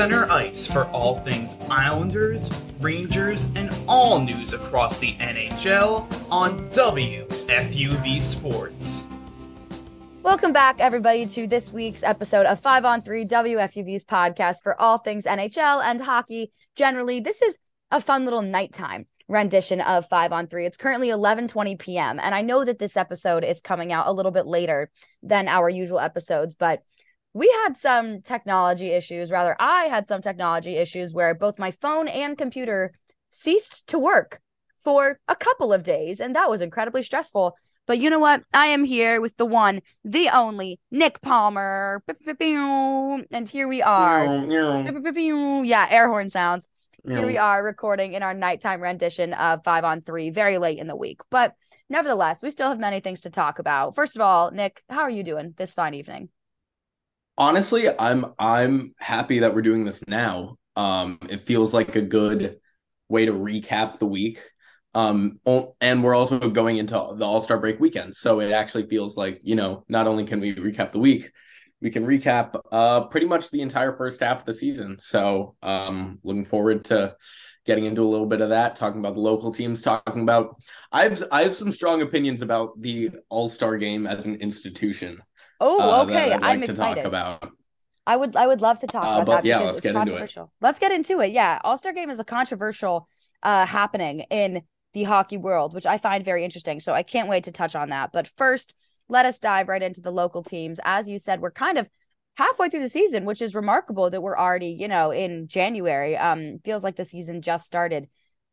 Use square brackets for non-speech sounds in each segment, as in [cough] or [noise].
Center ice for all things Islanders, Rangers, and all news across the NHL on WFUV Sports. Welcome back, everybody, to this week's episode of 5 on 3 WFUV's podcast for all things NHL and hockey. Generally, this is a fun little nighttime rendition of 5 on 3. It's currently 11:20 p.m. and I know that this episode is coming out a little bit later than our usual episodes, but we had some technology issues, rather I had some technology issues where both my phone and computer ceased to work for a couple of days and that was incredibly stressful. But you know what? I am here with the one, the only Nick Palmer. And here we are. Yeah, air horn sounds. Here we are recording in our nighttime rendition of Five on Three, very late in the week. But nevertheless, we still have many things to talk about. First of all, Nick, how are you doing this fine evening? Honestly, I'm I'm happy that we're doing this now. Um, it feels like a good way to recap the week. Um, and we're also going into the All Star break weekend, so it actually feels like you know not only can we recap the week, we can recap uh pretty much the entire first half of the season. So um looking forward to getting into a little bit of that, talking about the local teams, talking about I have I have some strong opinions about the All-Star game as an institution. Oh, uh, okay. Like I'm excited. about. I would I would love to talk uh, about that yeah, because let's it's get controversial. Into it. Let's get into it. Yeah, All Star Game is a controversial uh, happening in the hockey world, which I find very interesting. So I can't wait to touch on that. But first, let us dive right into the local teams. As you said, we're kind of halfway through the season, which is remarkable that we're already, you know, in January. Um, feels like the season just started.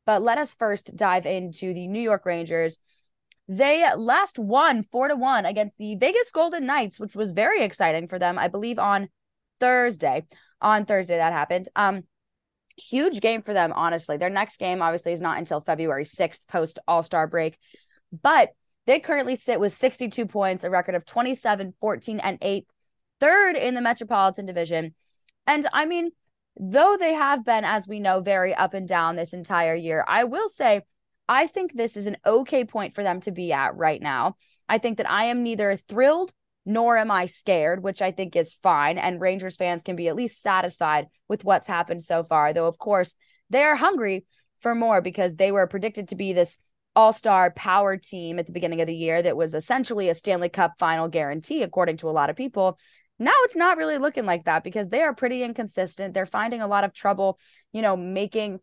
But let us first dive into the New York Rangers. They last won four to one against the Vegas Golden Knights, which was very exciting for them. I believe on Thursday. On Thursday that happened. Um, huge game for them, honestly. Their next game obviously is not until February 6th, post All Star break. But they currently sit with 62 points, a record of 27, 14, and 8 third in the Metropolitan Division. And I mean, though they have been, as we know, very up and down this entire year, I will say, I think this is an okay point for them to be at right now. I think that I am neither thrilled nor am I scared, which I think is fine. And Rangers fans can be at least satisfied with what's happened so far. Though, of course, they are hungry for more because they were predicted to be this all star power team at the beginning of the year that was essentially a Stanley Cup final guarantee, according to a lot of people. Now it's not really looking like that because they are pretty inconsistent. They're finding a lot of trouble, you know, making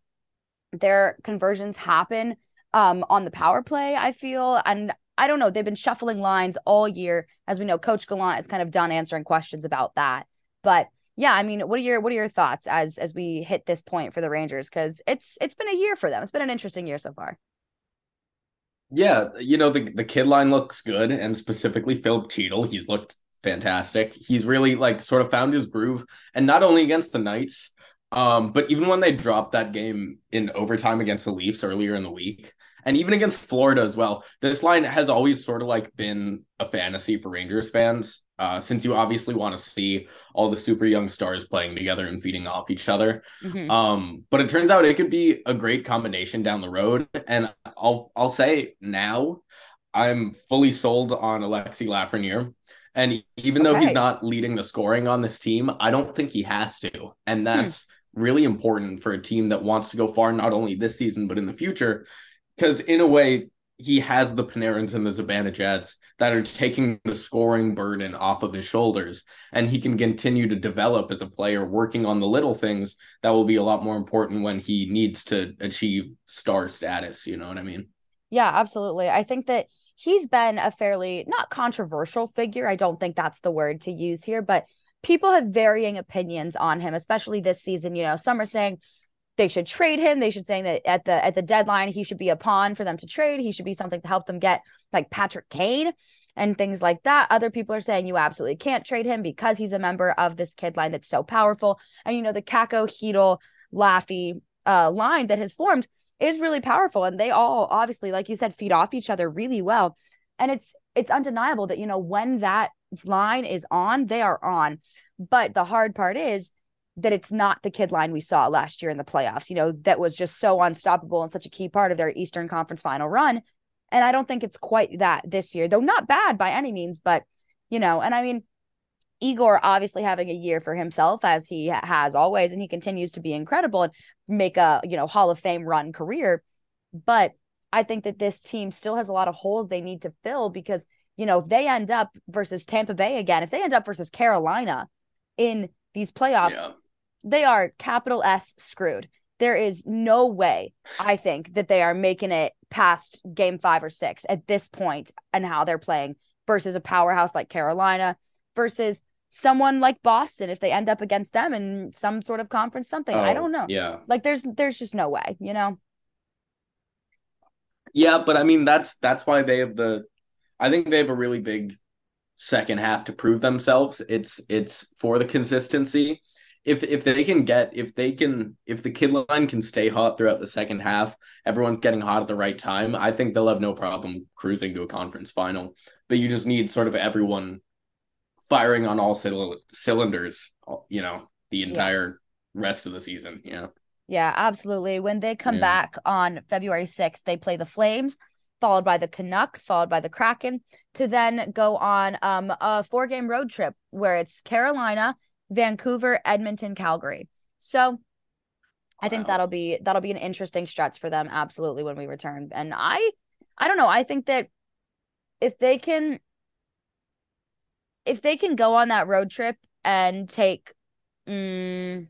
their conversions happen um, on the power play, I feel. And I don't know, they've been shuffling lines all year. As we know, Coach Gallant is kind of done answering questions about that. But yeah, I mean, what are your what are your thoughts as as we hit this point for the Rangers? Because it's it's been a year for them. It's been an interesting year so far. Yeah, you know the the kid line looks good, and specifically Filip Chytil, he's looked fantastic. He's really like sort of found his groove, and not only against the Knights, um, but even when they dropped that game in overtime against the Leafs earlier in the week, and even against Florida as well. This line has always sort of like been a fantasy for Rangers fans, uh, since you obviously want to see all the super young stars playing together and feeding off each other. Mm-hmm. Um, but it turns out it could be a great combination down the road, and I'll I'll say now. I'm fully sold on Alexi Lafreniere. And even though he's not leading the scoring on this team, I don't think he has to. And hmm. that's hmm. really important for a team that wants to go far, not only this season, but in the future. Because in a way, he has the Panarins and the Zibanejads that are taking the scoring burden off of his shoulders. And he can continue to develop as a player, working on the little things that will be a lot more important when he needs to achieve star status. You know what I mean? Yeah, absolutely. I think that he's been a fairly not controversial figure. I don't think that's the word to use here, but people have varying opinions on him, especially this season. You know, some are saying they should trade him. They should saying that at the at the deadline he should be a pawn for them to trade. He should be something to help them get like Patrick Kane and things like that. Other people are saying you absolutely can't trade him because he's a member of this kid line that's so powerful. And you know the Kakko Chytil Laffy uh, line that has formed is really powerful and they all obviously like you said feed off each other really well and it's it's undeniable that you know when that line is on they are on but the hard part is that it's not the kid line we saw last year in the playoffs you know that was just so unstoppable and such a key part of their eastern conference final run and i don't think it's quite that this year though not bad by any means but you know and i mean Igor obviously having a year for himself as he has always, and he continues to be incredible and make a you know Hall of Fame run career. But I think that this team still has a lot of holes they need to fill because you know if they end up versus Tampa Bay again, if they end up versus Carolina in these playoffs, yeah. They are capital S screwed. There is no way I think that they are making it past game five or six at this point and how they're playing versus a powerhouse like Carolina versus someone like Boston if they end up against them in some sort of conference something. Oh, I don't know. Yeah. Like there's there's just no way, you know. Yeah, but I mean that's that's why they have the I think they have a really big second half to prove themselves. It's it's for the consistency. If if they can get if they can if the kid line can stay hot throughout the second half, everyone's getting hot at the right time. I think they'll have no problem cruising to a conference final. But you just need sort of everyone firing on all cylinders, you know, the entire yeah. rest of the season. Yeah. Yeah, absolutely. When they come yeah. back on February 6th, they play the Flames, followed by the Canucks, followed by the Kraken, to then go on um, a four game road trip where it's Carolina, Vancouver, Edmonton, Calgary. So I think that'll be that'll be an interesting stretch for them absolutely when we return. And I I don't know, I think that if they can if they can go on that road trip and take mm,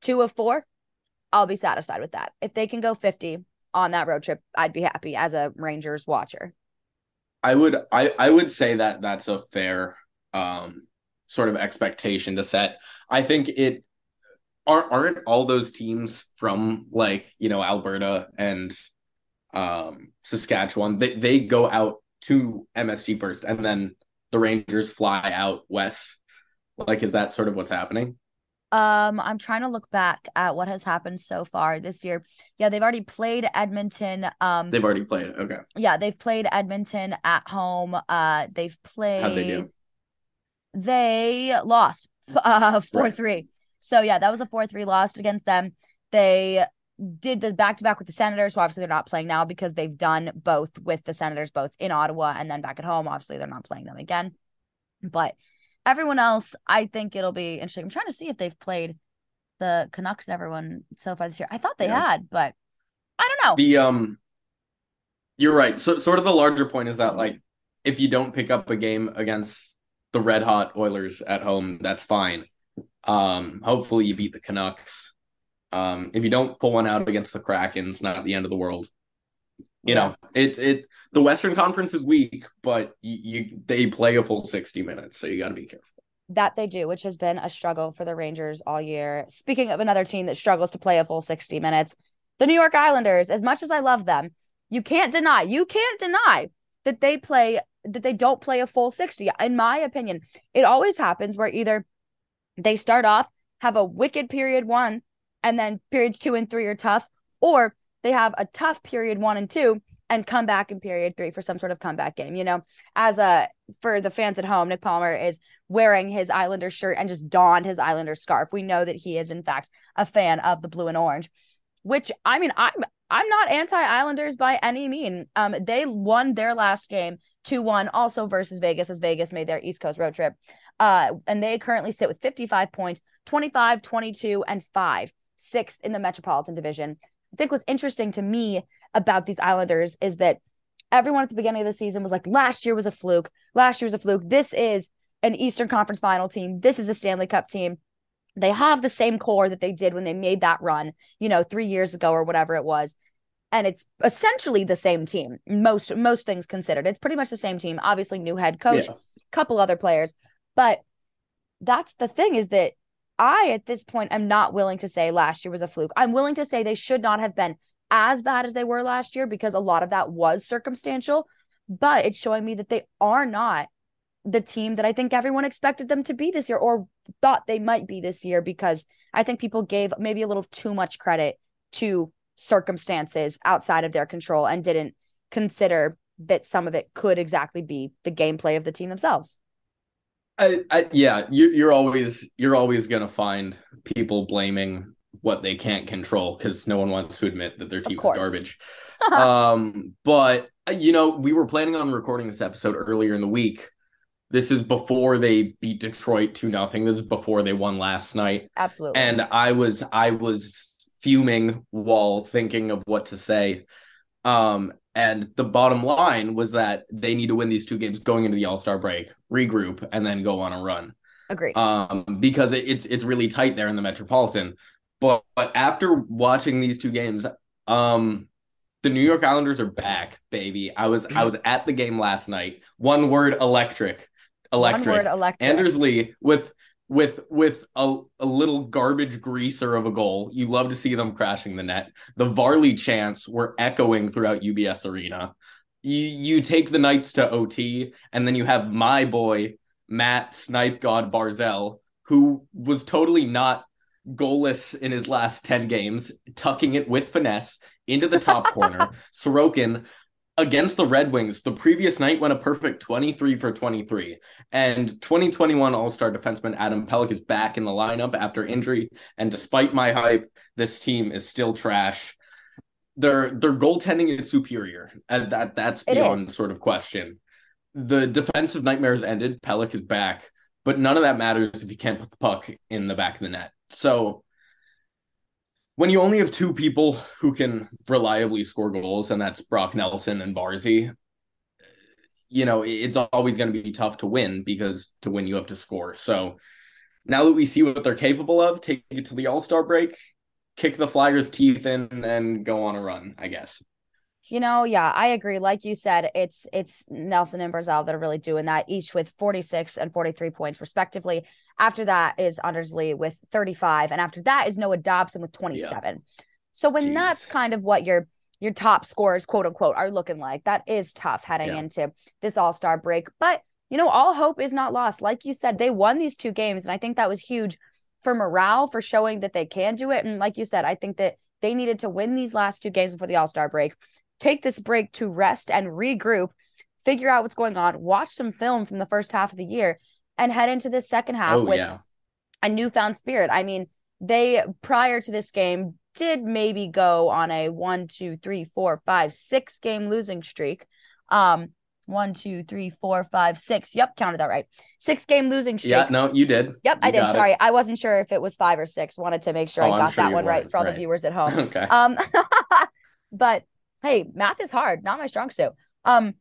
two of four, I'll be satisfied with that. If they can go 50 on that road trip, I'd be happy as a Rangers watcher. I would I I would say that that's a fair um sort of expectation to set. I think it aren't aren't all those teams from like, you know, Alberta and um Saskatchewan. They they go out to MSG first and then the Rangers fly out west? Like, is that sort of what's happening? Um, I'm trying to look back at what has happened so far this year. Yeah, they've already played Edmonton. Um, they've already played. Okay. Yeah, they've played Edmonton at home. Uh, they've played. How'd they do? They lost uh four right. three. So yeah, that was a four three loss against them. They did the back to back with the Senators. So obviously they're not playing now because they've done both with the Senators, both in Ottawa and then back at home. Obviously they're not playing them again. But everyone else, I think it'll be interesting. I'm trying to see if they've played the Canucks and everyone so far this year. I thought they yeah. had, but I don't know. The um you're right. So sort of the larger point is that like if you don't pick up a game against the red hot Oilers at home, that's fine. Um hopefully you beat the Canucks um, if you don't pull one out against the Kraken, it's not the end of the world. You know, it's it the Western Conference is weak, but you, you they play a full 60 minutes, so you got to be careful. That they do, which has been a struggle for the Rangers all year. Speaking of another team that struggles to play a full 60 minutes, the New York Islanders, as much as I love them, you can't deny, you can't deny that they play that they don't play a full 60. In my opinion, it always happens where either they start off, have a wicked period one, and then periods two and three are tough, or they have a tough period one and two and come back in period three for some sort of comeback game. You know, as a for the fans at home, Nick Palmer is wearing his Islander shirt and just donned his Islander scarf. We know that he is in fact a fan of the blue and orange, which I mean, I'm I'm not anti-Islanders by any mean. Um, they won their last game 2-1 also versus Vegas as Vegas made their East Coast road trip. Uh, and they currently sit with 55 points, 25, 22, and 5 sixth in the Metropolitan Division. I think what's interesting to me about these Islanders is that everyone at the beginning of the season was like, last year was a fluke. Last year was a fluke. This is an Eastern Conference final team. This is a Stanley Cup team. They have the same core that they did when they made that run, you know, three years ago or whatever it was. And it's essentially the same team. Most most things considered. It's pretty much the same team. Obviously, new head coach, yeah. couple other players. But that's the thing is that I, at this point, am not willing to say last year was a fluke. I'm willing to say they should not have been as bad as they were last year because a lot of that was circumstantial. But it's showing me that they are not the team that I think everyone expected them to be this year or thought they might be this year because I think people gave maybe a little too much credit to circumstances outside of their control and didn't consider that some of it could exactly be the gameplay of the team themselves. I, I yeah, you, you're always you're always gonna find people blaming what they can't control because no one wants to admit that their team is garbage. [laughs] um, but you know, we were planning on recording this episode earlier in the week. This is before they beat Detroit 2 nothing. This is before they won last night. Absolutely. And I was I was fuming while thinking of what to say. Um, and the bottom line was that they need to win these two games going into the All Star break, regroup, and then go on a run. Agreed. Um, because it, it's it's really tight there in the Metropolitan. But, but after watching these two games, um, the New York Islanders are back, baby. I was I was at the game last night. One word: electric, electric. One word electric. Anders Lee with with with a, a little garbage greaser of a goal. You love to see them crashing the net. The Varley chants were echoing throughout UBS Arena. You you take the Knights to OT, and then you have my boy Matt Snipe God Barzal, who was totally not goalless in his last 10 games, tucking it with finesse into the top [laughs] corner. Sorokin against the Red Wings the previous night went a perfect 23 for 23. And 2021 All Star defenseman Adam Pelech is back in the lineup after injury. And despite my hype, this team is still trash. Their their goaltending is superior. And that that's beyond sort of question. The defensive nightmares ended. Pelech is back, but none of that matters if you can't put the puck in the back of the net. So when you only have two people who can reliably score goals, and that's Brock Nelson and Barzy, you know, it's always going to be tough to win because to win, you have to score. So now that we see what they're capable of, take it to the All Star break, kick the Flyers' teeth in, and go on a run, I guess. You know, yeah, I agree. Like you said, it's it's Nelson and Barzal that are really doing that, each with 46 and 43 points respectively. After that is Anders Lee with 35, and after that is Noah Dobson with 27. Yeah. So when Jeez. that's kind of what your your top scores, quote unquote, are looking like, that is tough heading yeah. into this All Star break. But you know, all hope is not lost. Like you said, they won these two games, and I think that was huge for morale for showing that they can do it. And like you said, I think that they needed to win these last two games before the All Star break take this break to rest and regroup, figure out what's going on, watch some film from the first half of the year, and head into the second half oh, with yeah. a newfound spirit. I mean, they prior to this game did maybe go on a one, two, three, four, five, six game losing streak. Um, one, two, three, four, five, six. Yep, counted that right. Six game losing streak. Yeah, no, you did. Yep, you I did. Sorry, it. I wasn't sure if it was five or six. Wanted to make sure oh, I got sure that one right for all right. the viewers at home. [laughs] okay. Um, [laughs] but hey, math is hard, not my strong suit. Um,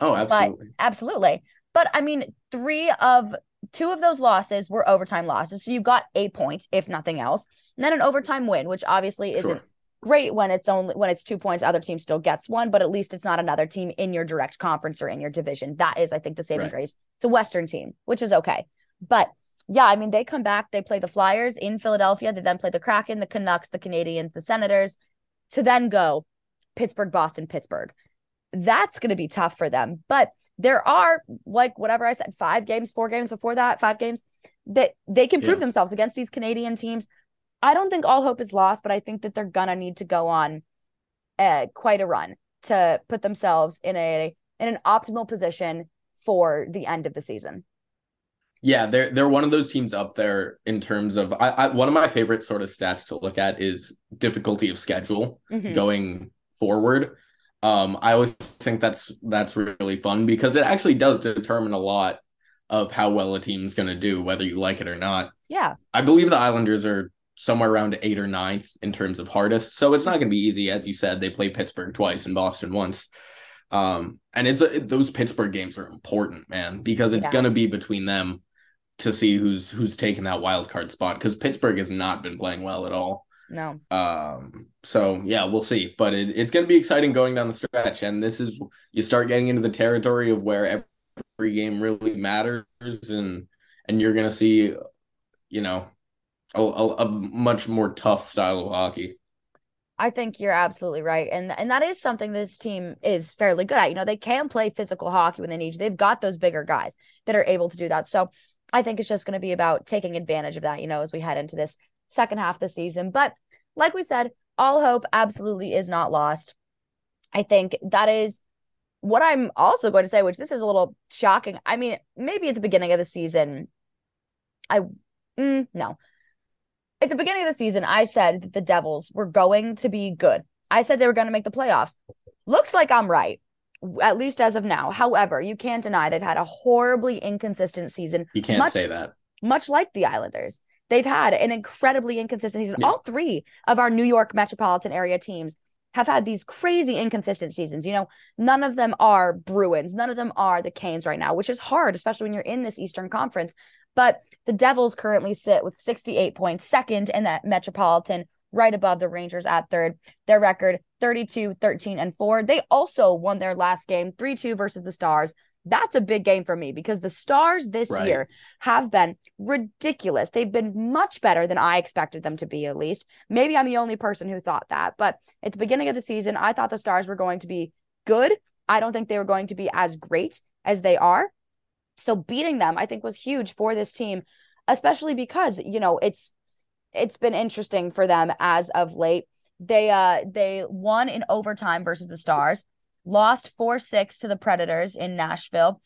oh, absolutely, absolutely. But I mean, three of two of those losses were overtime losses, so you got a point, if nothing else, and then an overtime win, which obviously isn't great when it's only when it's two points. Other team still gets one, but at least it's not another team in your direct conference or in your division. That is, I think, the saving right. grace. It's a Western team, which is okay, but. Yeah, I mean, they come back, they play the Flyers in Philadelphia, they then play the Kraken, the Canucks, the Canadiens, the Senators, to then go Pittsburgh, Boston, Pittsburgh. That's going to be tough for them. But there are like whatever I said, five games, four games before that, five games that they can prove yeah. themselves against these Canadian teams. I don't think all hope is lost, but I think that they're gonna need to go on uh, quite a run to put themselves in a in an optimal position for the end of the season. Yeah, they're they're one of those teams up there in terms of I, I one of my favorite sort of stats to look at is difficulty of schedule mm-hmm. going forward. Um, I always think that's that's really fun because it actually does determine a lot of how well a team's going to do, whether you like it or not. Yeah, I believe the Islanders are somewhere around eight or nine in terms of hardest, so it's not going to be easy. As you said, they play Pittsburgh twice and Boston once. Um, and it's a, those Pittsburgh games are important, man, because it's yeah. going to be between them to see who's who's taking that wild card spot because Pittsburgh has not been playing well at all. No. Um. So yeah, we'll see. But it, it's going to be exciting going down the stretch, and this is you start getting into the territory of where every game really matters, and and you're going to see, you know, a, a, a much more tough style of hockey. I think you're absolutely right. And and that is something this team is fairly good at. You know, they can play physical hockey when they need to. They've got those bigger guys that are able to do that. So I think it's just going to be about taking advantage of that, you know, as we head into this second half of the season. But like we said, all hope absolutely is not lost. I think that is what I'm also going to say, which this is a little shocking. I mean, maybe at the beginning of the season, I mm, no. At the beginning of the season, I said that the Devils were going to be good. I said they were going to make the playoffs. Looks like I'm right. at least as of now. However, you can't deny they've had a horribly inconsistent season. You can't much, say that. Much like the Islanders. They've had an incredibly inconsistent season. Yeah. All three of our New York metropolitan area teams have had these crazy inconsistent seasons. You know, none of them are Bruins, none of them are the Canes right now, which is hard, especially when you're in this Eastern Conference. But the Devils currently sit with 68 points, second in that metropolitan, right above the Rangers at third. Their record 32, 13, and 4. They also won their last game 3 2 versus the Stars. That's a big game for me because the Stars this Right. year have been ridiculous. They've been much better than I expected them to be, at least. Maybe I'm the only person who thought that. But at the beginning of the season, I thought the Stars were going to be good. I don't think they were going to be as great as they are. So beating them, I think, was huge for this team, especially because, you know, it's it's been interesting for them as of late. They uh they won in overtime versus the Stars, lost 4-6 to the Predators in Nashville.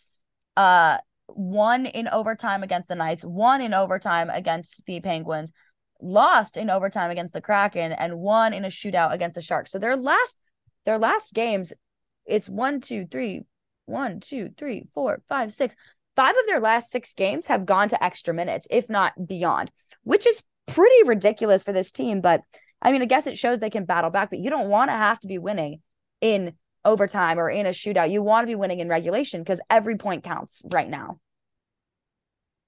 Uh won in overtime against the Knights, won in overtime against the Penguins, lost in overtime against the Kraken, and won in a shootout against the Sharks. So their last their last games, it's one, two, three, one, two, three, four, five, six. Five of their last six games have gone to extra minutes, if not beyond, which is pretty ridiculous for this team. But I mean, I guess it shows they can battle back, but you don't want to have to be winning in overtime or in a shootout. You want to be winning in regulation because every point counts right now.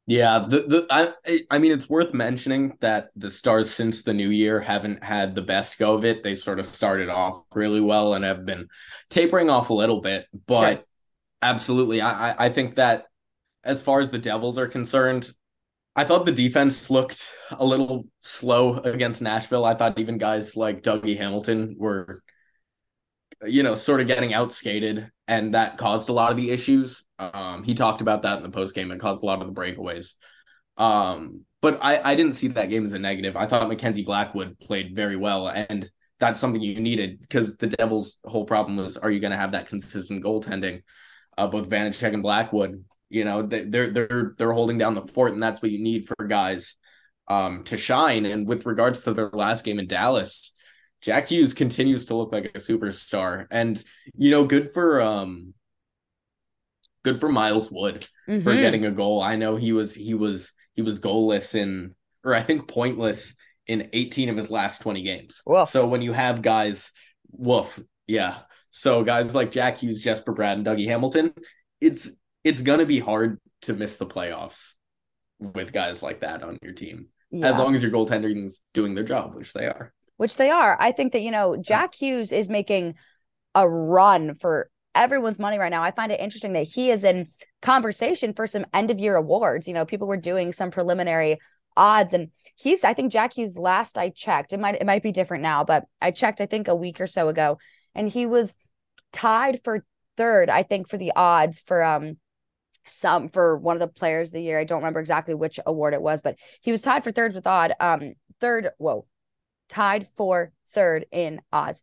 Yeah, the the I I mean it's worth mentioning that the Stars since the new year haven't had the best go of it. They sort of started off really well and have been tapering off a little bit, but Sure. absolutely, I I- I think that as far as the Devils are concerned, I thought the defense looked a little slow against Nashville. I thought even guys like Dougie Hamilton were, you know, sort of getting outskated, and that caused a lot of the issues. Um, he talked about that in the post game. It caused a lot of the breakaways. Um, but I, I didn't see that game as a negative. I thought Mackenzie Blackwood played very well, and that's something you needed because the Devils' whole problem was: are you going to have that consistent goaltending? Uh, both Vanecek and Blackwood, you know, they, they're they're they're holding down the fort, and that's what you need for guys um, to shine. And with regards to their last game in Dallas, Jack Hughes continues to look like a superstar, and you know, good for um, good for Miles Wood for Mhm. getting a goal. I know he was he was he was goalless in or I think pointless in 18 of his last 20 games. Woof. So when you have guys woof, yeah. So guys like Jack Hughes, Jesper Bratt, and Dougie Hamilton, it's it's gonna be hard to miss the playoffs with guys like that on your team. As long as your goaltending's doing their job, which they are. Which they are. I think that, you know, Jack Hughes is making a run for everyone's money right now. I find it interesting that he is in conversation for some end of year awards. You know, people were doing some preliminary odds and he's I think Jack Hughes last I checked, it might it might be different now, but I checked I think a week or so ago and he was tied for third, I think for the odds for um some for one of the players of the year. I don't remember exactly which award it was, but he was tied for third with odd um third whoa tied for third in odds.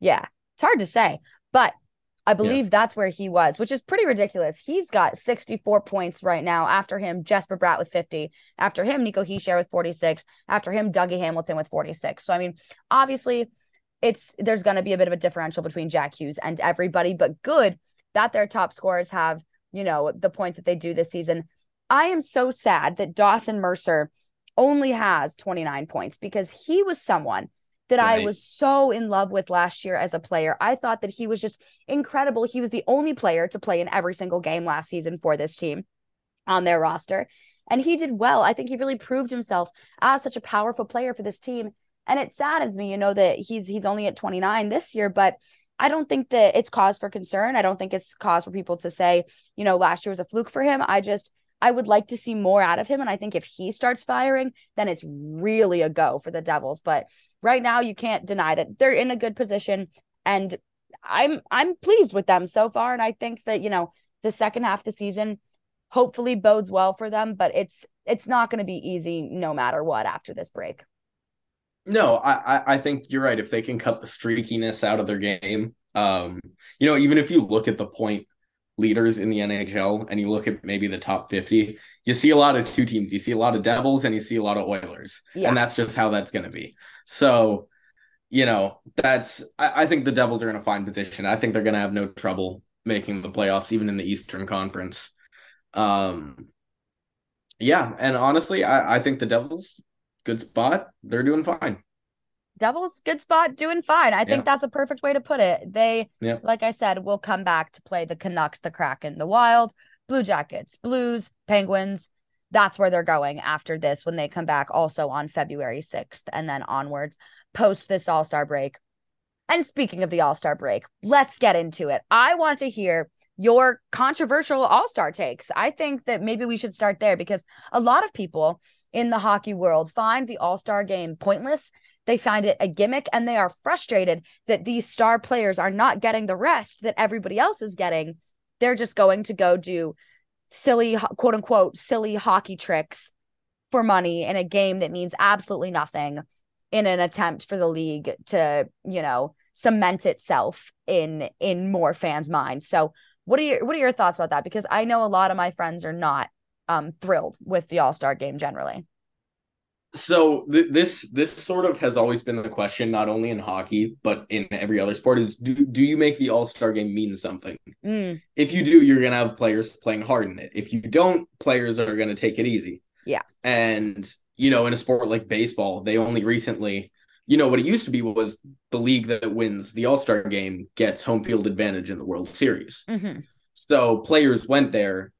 Yeah, it's hard to say, but I believe that's where he was, which is pretty ridiculous. He's got 64 points right now. After him, Jesper Bratt with 50. After him, Nico Hischier with 46. After him, Dougie Hamilton with 46. So I mean, obviously, it's there's going to be a bit of a differential between Jack Hughes and everybody, but good that their top scorers have you know the points that they do this season. I am so sad that Dawson Mercer only has 29 points because he was someone that I was so in love with last year as a player. I thought that he was just incredible. He was the only player to play in every single game last season for this team on their roster. And he did well. I think he really proved himself as such a powerful player for this team. And it saddens me, you know, that he's he's only at 29 this year, but I don't think that it's cause for concern. I don't think it's cause for people to say, you know, last year was a fluke for him. I just I would like to see more out of him. And I think if he starts firing, then it's really a go for the Devils. But right now you can't deny that they're in a good position. And I'm I'm pleased with them so far. And I think that, you know, the second half of the season hopefully bodes well for them, but it's it's not going to be easy no matter what after this break. No, I, I think you're right. If they can cut the streakiness out of their game, um, you know, even if you look at the point leaders in the NHL and you look at maybe the top 50, you see a lot of two teams. You see a lot of Devils and you see a lot of Oilers. Yeah. And that's just how that's going to be. So, you know, that's, I, I think the Devils are in a fine position. I think they're going to have no trouble making the playoffs, even in the Eastern Conference. Um, yeah, and honestly, I, I think the Devils good spot. They're doing fine. Devils good spot, doing fine. I think Yeah. that's a perfect way to put it. They, Yeah. like I said, will come back to play the Canucks, the Kraken, the Wild, Blue Jackets, Blues, Penguins. That's where they're going after this when they come back also on February 6th and then onwards post this All Star break. And speaking of the All Star break, let's get into it. I want to hear your controversial All Star takes. I think that maybe we should start there because a lot of people in the hockey world find the All Star game pointless. They find it a gimmick and they are frustrated that these star players are not getting the rest that everybody else is getting. They're just going to go do silly, quote unquote, silly hockey tricks for money in a game that means absolutely nothing in an attempt for the league to, you know, cement itself in in more fans' minds. So what are your what are your thoughts about that? Because I know a lot of my friends are not um thrilled with the All-Star game generally. So th- this this sort of has always been the question, not only in hockey but in every other sport. Is do do you make the All Star game mean something? Mm, If you do, you're gonna have players playing hard in it. If you don't, players are gonna take it easy. Yeah. And you know, in a sport like baseball, they only recently, you know, what it used to be was the league that wins the All Star game gets home field advantage in the World Series. mhm. So players went there,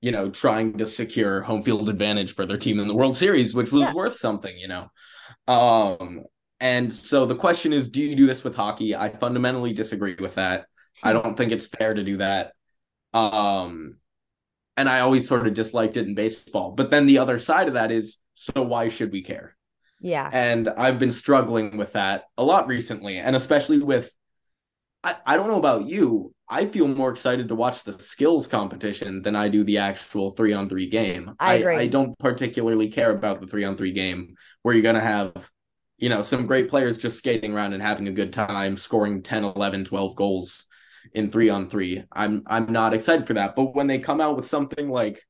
you know, trying to secure home field advantage for their team in the World Series, which was Yeah. worth something, you know. Um, and so the question is, do you do this with hockey? I fundamentally disagree with that. I don't think it's fair to do that. Um, and I always sort of disliked it in baseball. But then the other side of that is, so why should we care? Yeah. And I've been struggling with that a lot recently, and especially with I, I don't know about you. I feel more excited to watch the skills competition than I do the actual three on three game. I agree. I, don't particularly care about the three on three game where you're going to have, you know, some great players just skating around and having a good time, scoring 10, 11, 12 goals in three on three. I'm I'm not excited for that. But when they come out with something like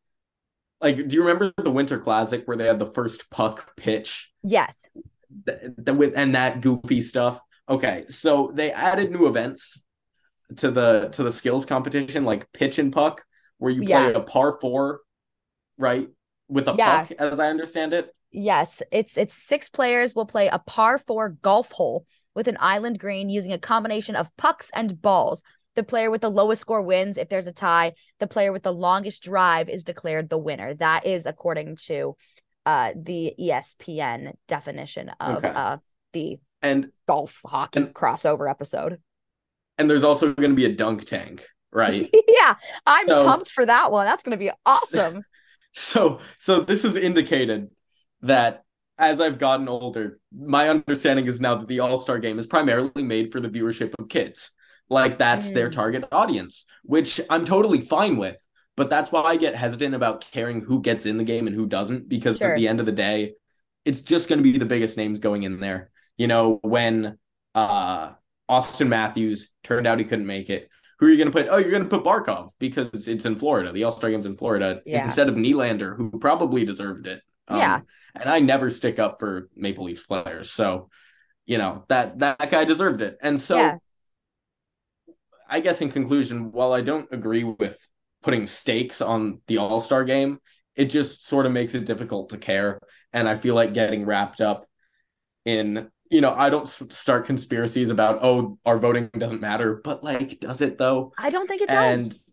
like do you remember the Winter Classic where they had the first puck pitch Yes. th- th- with and that goofy stuff. Okay, so they added new events to the to the skills competition, like pitch and puck, where you play Yeah. a par four, right, with a Yeah. puck, as I understand it. Yes, it's it's six players will play a par 4 golf hole with an island green using a combination of pucks and balls. The player with the lowest score wins. If there's a tie, the player with the longest drive is declared the winner. That is according to uh the ESPN definition of Okay. uh the And golf hockey And- crossover episode. And there's also going to be a dunk tank, right? [laughs] yeah, I'm So- pumped for that one. That's going to be awesome. [laughs] so so this is indicated that as I've gotten older, my understanding is now that the All Star Game is primarily made for the viewership of kids. Like that's their Mm. target audience, which I'm totally fine with. But that's why I get hesitant about caring who gets in the game and who doesn't, because Sure. at the end of the day, it's just going to be the biggest names going in there. You know, when uh Auston Matthews turned out he couldn't make it, who are you going to put? Oh, you're going to put Barkov because it's in Florida. The All Star Game's in Florida Yeah. instead of Nylander, who probably deserved it. Um, Yeah. and I never stick up for Maple Leafs players, so you know that that guy deserved it. And so, Yeah. I guess in conclusion, while I don't agree with putting stakes on the All Star Game, it just sort of makes it difficult to care, and I feel like getting wrapped up in you know I don't start conspiracies about oh our voting doesn't matter, but like does it though? I don't think it does. and does.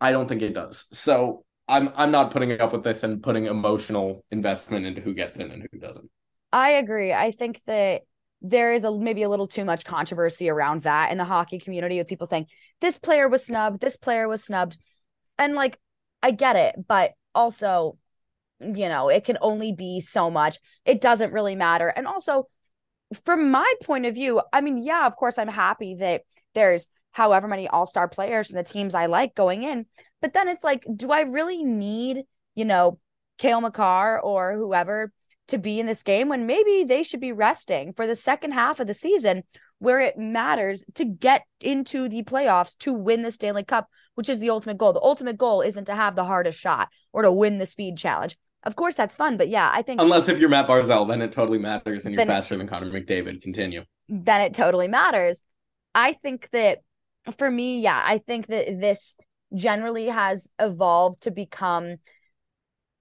I don't think it does. So I'm I'm not putting up with this and putting emotional investment into who gets in and who doesn't. I agree. I think that there is a maybe a little too much controversy around that in the hockey community with people saying this player was snubbed, this player was snubbed. And like I get it, but also you know, it can only be so much. It doesn't really matter. And also from my point of view, I mean, yeah, of course I'm happy that there's however many all-star players and the teams I like going in, but then it's like do I really need, you know, Cale Makar or whoever to be in this game when maybe they should be resting for the second half of the season where it matters to get into the playoffs to win the Stanley Cup, which is the ultimate goal. The ultimate goal isn't to have the hardest shot or to win the speed challenge. Of course, that's fun, but yeah, I think Unless if you're Matt Barzal, then it totally matters and you're faster than Connor McDavid. Continue. then it totally matters. I think that for me, yeah, I think that this generally has evolved to become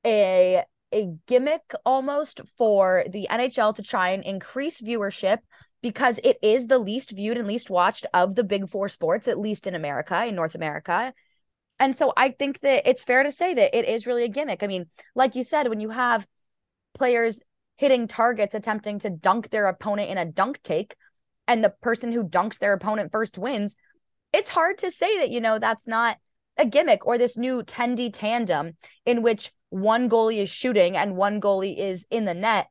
a a gimmick almost for the NHL to try and increase viewership because it is the least viewed and least watched of the big four sports, at least in America, in North America. And so I think that it's fair to say that it is really a gimmick. I mean, like you said, when you have players hitting targets attempting to dunk their opponent in a dunk take, and the person who dunks their opponent first wins, it's hard to say that, you know, that's not a gimmick or this new Tendy tandem in which one goalie is shooting and one goalie is in the net.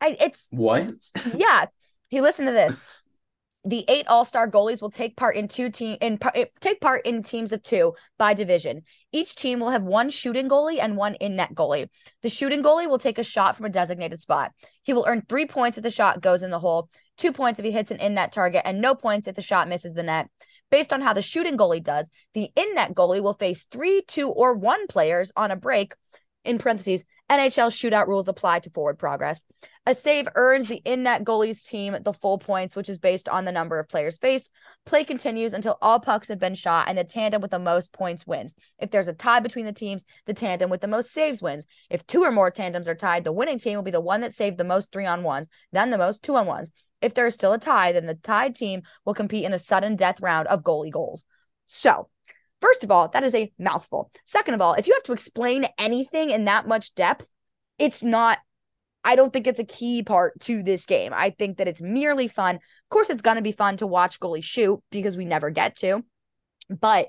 I, it's what? yeah. He listened to this. [laughs] The eight All-Star goalies will take part in two team in eh, take part in teams of two by division. Each team will have one shooting goalie and one in-net goalie. The shooting goalie will take a shot from a designated spot. He will earn 3 points if the shot goes in the hole, 2 points if he hits an in-net target and no points if the shot misses the net. Based on how the shooting goalie does, the in net goalie will face three, two, or one players on a break. In parentheses, NHL shootout rules apply to forward progress. A save earns the in net goalie's team the full points, which is based on the number of players faced. Play continues until all pucks have been shot and the tandem with the most points wins. If there's a tie between the teams, the tandem with the most saves wins. If two or more tandems are tied, the winning team will be the one that saved the most three on ones, then the most two on ones. If there is still a tie, then the tied team will compete in a sudden death round of goalie goals. So, first of all, that is a mouthful. Second of all, if you have to explain anything in that much depth, it's not I don't think it's a key part to this game. I think that it's merely fun. Of course, it's going to be fun to watch goalie shoot because we never get to. But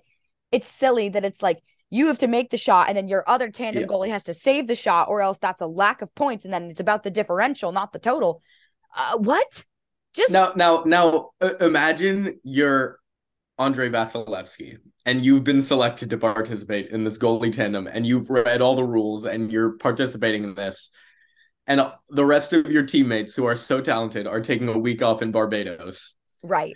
it's silly that it's like you have to make the shot and then your other tandem yeah. goalie has to save the shot or else that's a lack of points and then it's about the differential, not the total. Uh, what? Just now, now, now, uh, imagine you're Andrei Vasilevskiy and you've been selected to participate in this goalie tandem and you've read all the rules and you're participating in this. And the rest of your teammates who are so talented are taking a week off in Barbados. Right.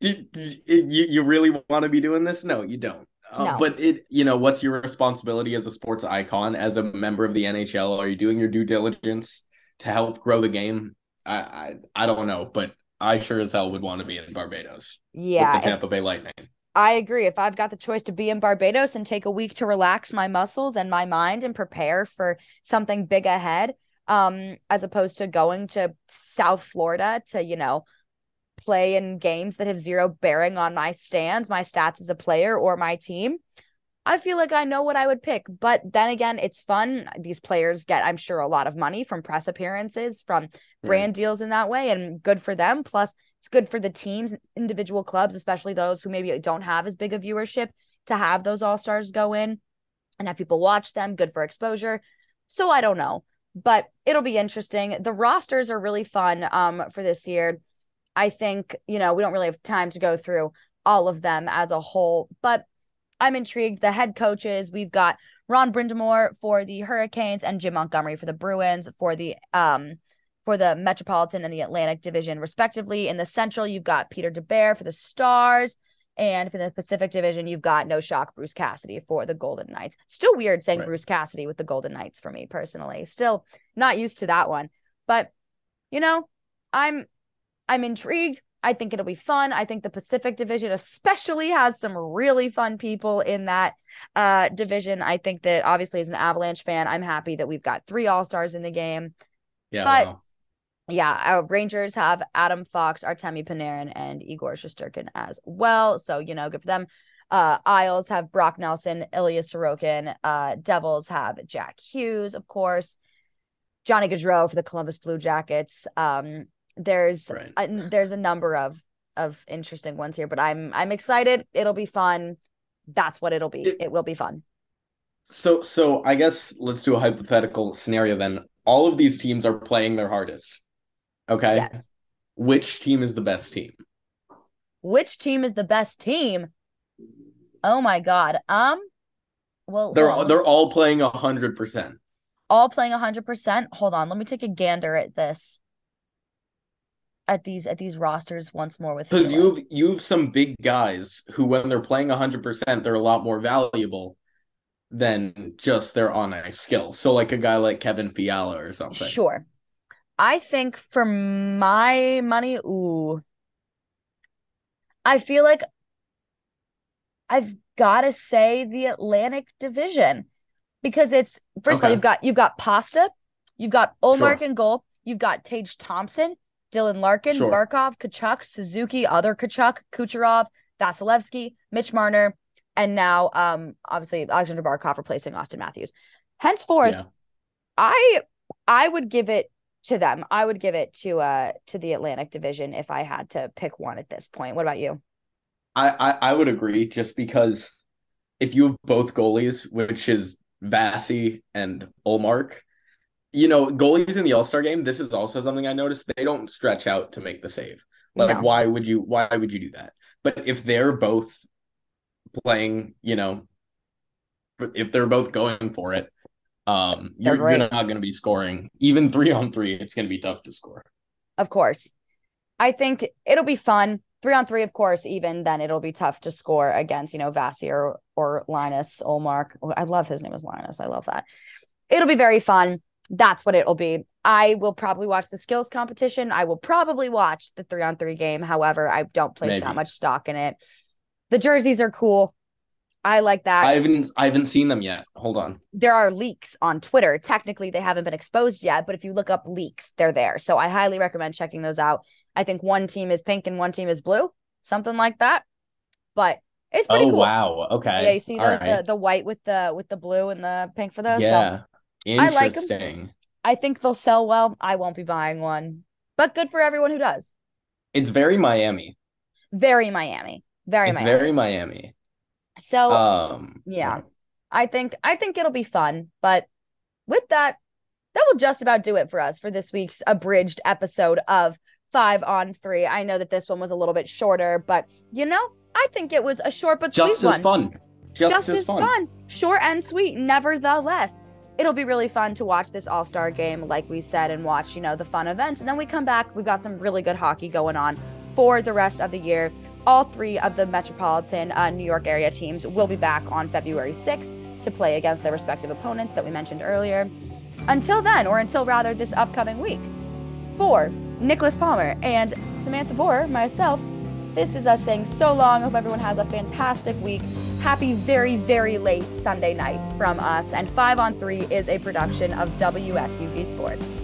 Do, do, you, you really want to be doing this? No, you don't. Uh, no. but it, you know, what's your responsibility as a sports icon, as a member of the NHL? Are you doing your due diligence to help grow the game? I, I, I don't know, but I sure as hell would want to be in Barbados. Yeah, with the Tampa if, Bay Lightning. I agree. If I've got the choice to be in Barbados and take a week to relax my muscles and my mind and prepare for something big ahead, um, as opposed to going to South Florida to, you know, play in games that have zero bearing on my stands, my stats as a player, or my team. I feel like I know what I would pick. But then again, it's fun. These players get, I'm sure, a lot of money from press appearances, from brand deals in that way, and good for them. Plus, it's good for the teams, individual clubs, especially those who maybe don't have as big a viewership to have those all stars go in and have people watch them. Good for exposure. So I don't know, but it'll be interesting. The rosters are really fun um, for this year. I think, you know, we don't really have time to go through all of them as a whole, but I'm intrigued. The head coaches, we've got Ron Brind'Amour for the Hurricanes and Jim Montgomery for the Bruins for the um for the Metropolitan and the Atlantic Division, respectively. In the Central, you've got Peter DeBoer for the Stars. And for the Pacific Division, you've got no shock Bruce Cassidy for the Golden Knights. Still weird saying right. Bruce Cassidy with the Golden Knights for me personally. Still not used to that one. But you know, I'm I'm intrigued. I think it'll be fun. I think the Pacific Division especially has some really fun people in that uh, division. I think that obviously as an Avalanche fan, I'm happy that we've got three All-Stars in the game. Yeah. But wow. yeah, our Rangers have Adam Fox, Artemi Panarin, and Igor Shesterkin as well. So, you know, good for them. Uh, Isles have Brock Nelson, Ilya Sorokin. Uh, Devils have Jack Hughes, of course. Johnny Gaudreau for the Columbus Blue Jackets. Um, there's right. a, there's a number of of interesting ones here, but I'm I'm excited. It'll be fun. That's what it'll be. It, it will be fun. So so I guess let's do a hypothetical scenario then. All of these teams are playing their hardest. Okay. Yes. Which team is the best team? Which team is the best team? Oh my god. Um well they're well, they're all playing a hundred percent. All playing a hundred percent. Hold on, let me take a gander at this at these at these rosters once more with because you've you've some big guys who when they're playing 100% they're a lot more valuable than just their on ice skill. So like a guy like kevin fiala or something. Sure. I think for my money ooh. I feel like I've got to say the Atlantic Division because it's first of all you've got you've got Pasta, you've got Ullmark Sure. in goal, you've got Tage Thompson, Dylan Larkin, Sure. Barkov, Tkachuk, Suzuki, other Tkachuk, Kucherov, Vasilevskiy, Mitch Marner, and now um obviously Alexander Barkov replacing Auston Matthews. Henceforth, Yeah. I I would give it to them. I would give it to uh to the Atlantic Division if I had to pick one at this point. What about you? I, I I would agree just because if you have both goalies, which is Vassy and Ullmark, you know, goalies in the All-Star game, this is also something I noticed. They don't stretch out to make the save. Like No. why would you why would you do that? But if they're both playing, you know, if they're both going for it, um you're, you're not going to be scoring even 3 on 3, it's going to be tough to score. Of course. I think it'll be fun. Three on three, of course, even then it'll be tough to score against, you know, Vassy or, or Linus Ullmark. I love his name is Linus. I love that. It'll be very fun. That's what it'll be. I will probably watch the skills competition. I will probably watch the three on three game. However, I don't place Maybe. that much stock in it. The jerseys are cool. I like that. I haven't I haven't seen them yet. Hold on. there are leaks on Twitter. Technically, they haven't been exposed yet, but if you look up leaks, they're there. So I highly recommend checking those out. I think one team is pink and one team is blue, something like that. But it's pretty Oh cool. wow. Okay. Yeah, you see those right. the, the white with the with the blue and the pink for those. So Yeah. I like 'em. Interesting. I think they'll sell well. I won't be buying one, but good for everyone who does. It's very Miami. Very Miami. Very it's Miami. very Miami. so Um yeah. I think I think it'll be fun. But with that, that will just about do it for us for this week's abridged episode of Five on Three. I know that this one was a little bit shorter, but you know, I think it was a short but sweet Just sweet as one. fun. Just, Just, as, as fun. short and sweet. Nevertheless, it'll be really fun to watch this All Star game, like we said, and watch you know the fun events. And then we come back. We've got some really good hockey going on for the rest of the year. All three of the metropolitan uh, New York area teams will be back on February 6th to play against their respective opponents that we mentioned earlier. Until then, or until rather this upcoming week, for Nicholas Palmer and Samantha Borer, myself, this is us saying so long. Hope everyone has a fantastic week. Happy very, very late Sunday night from us. And Five on Three is a production of WFUV Sports.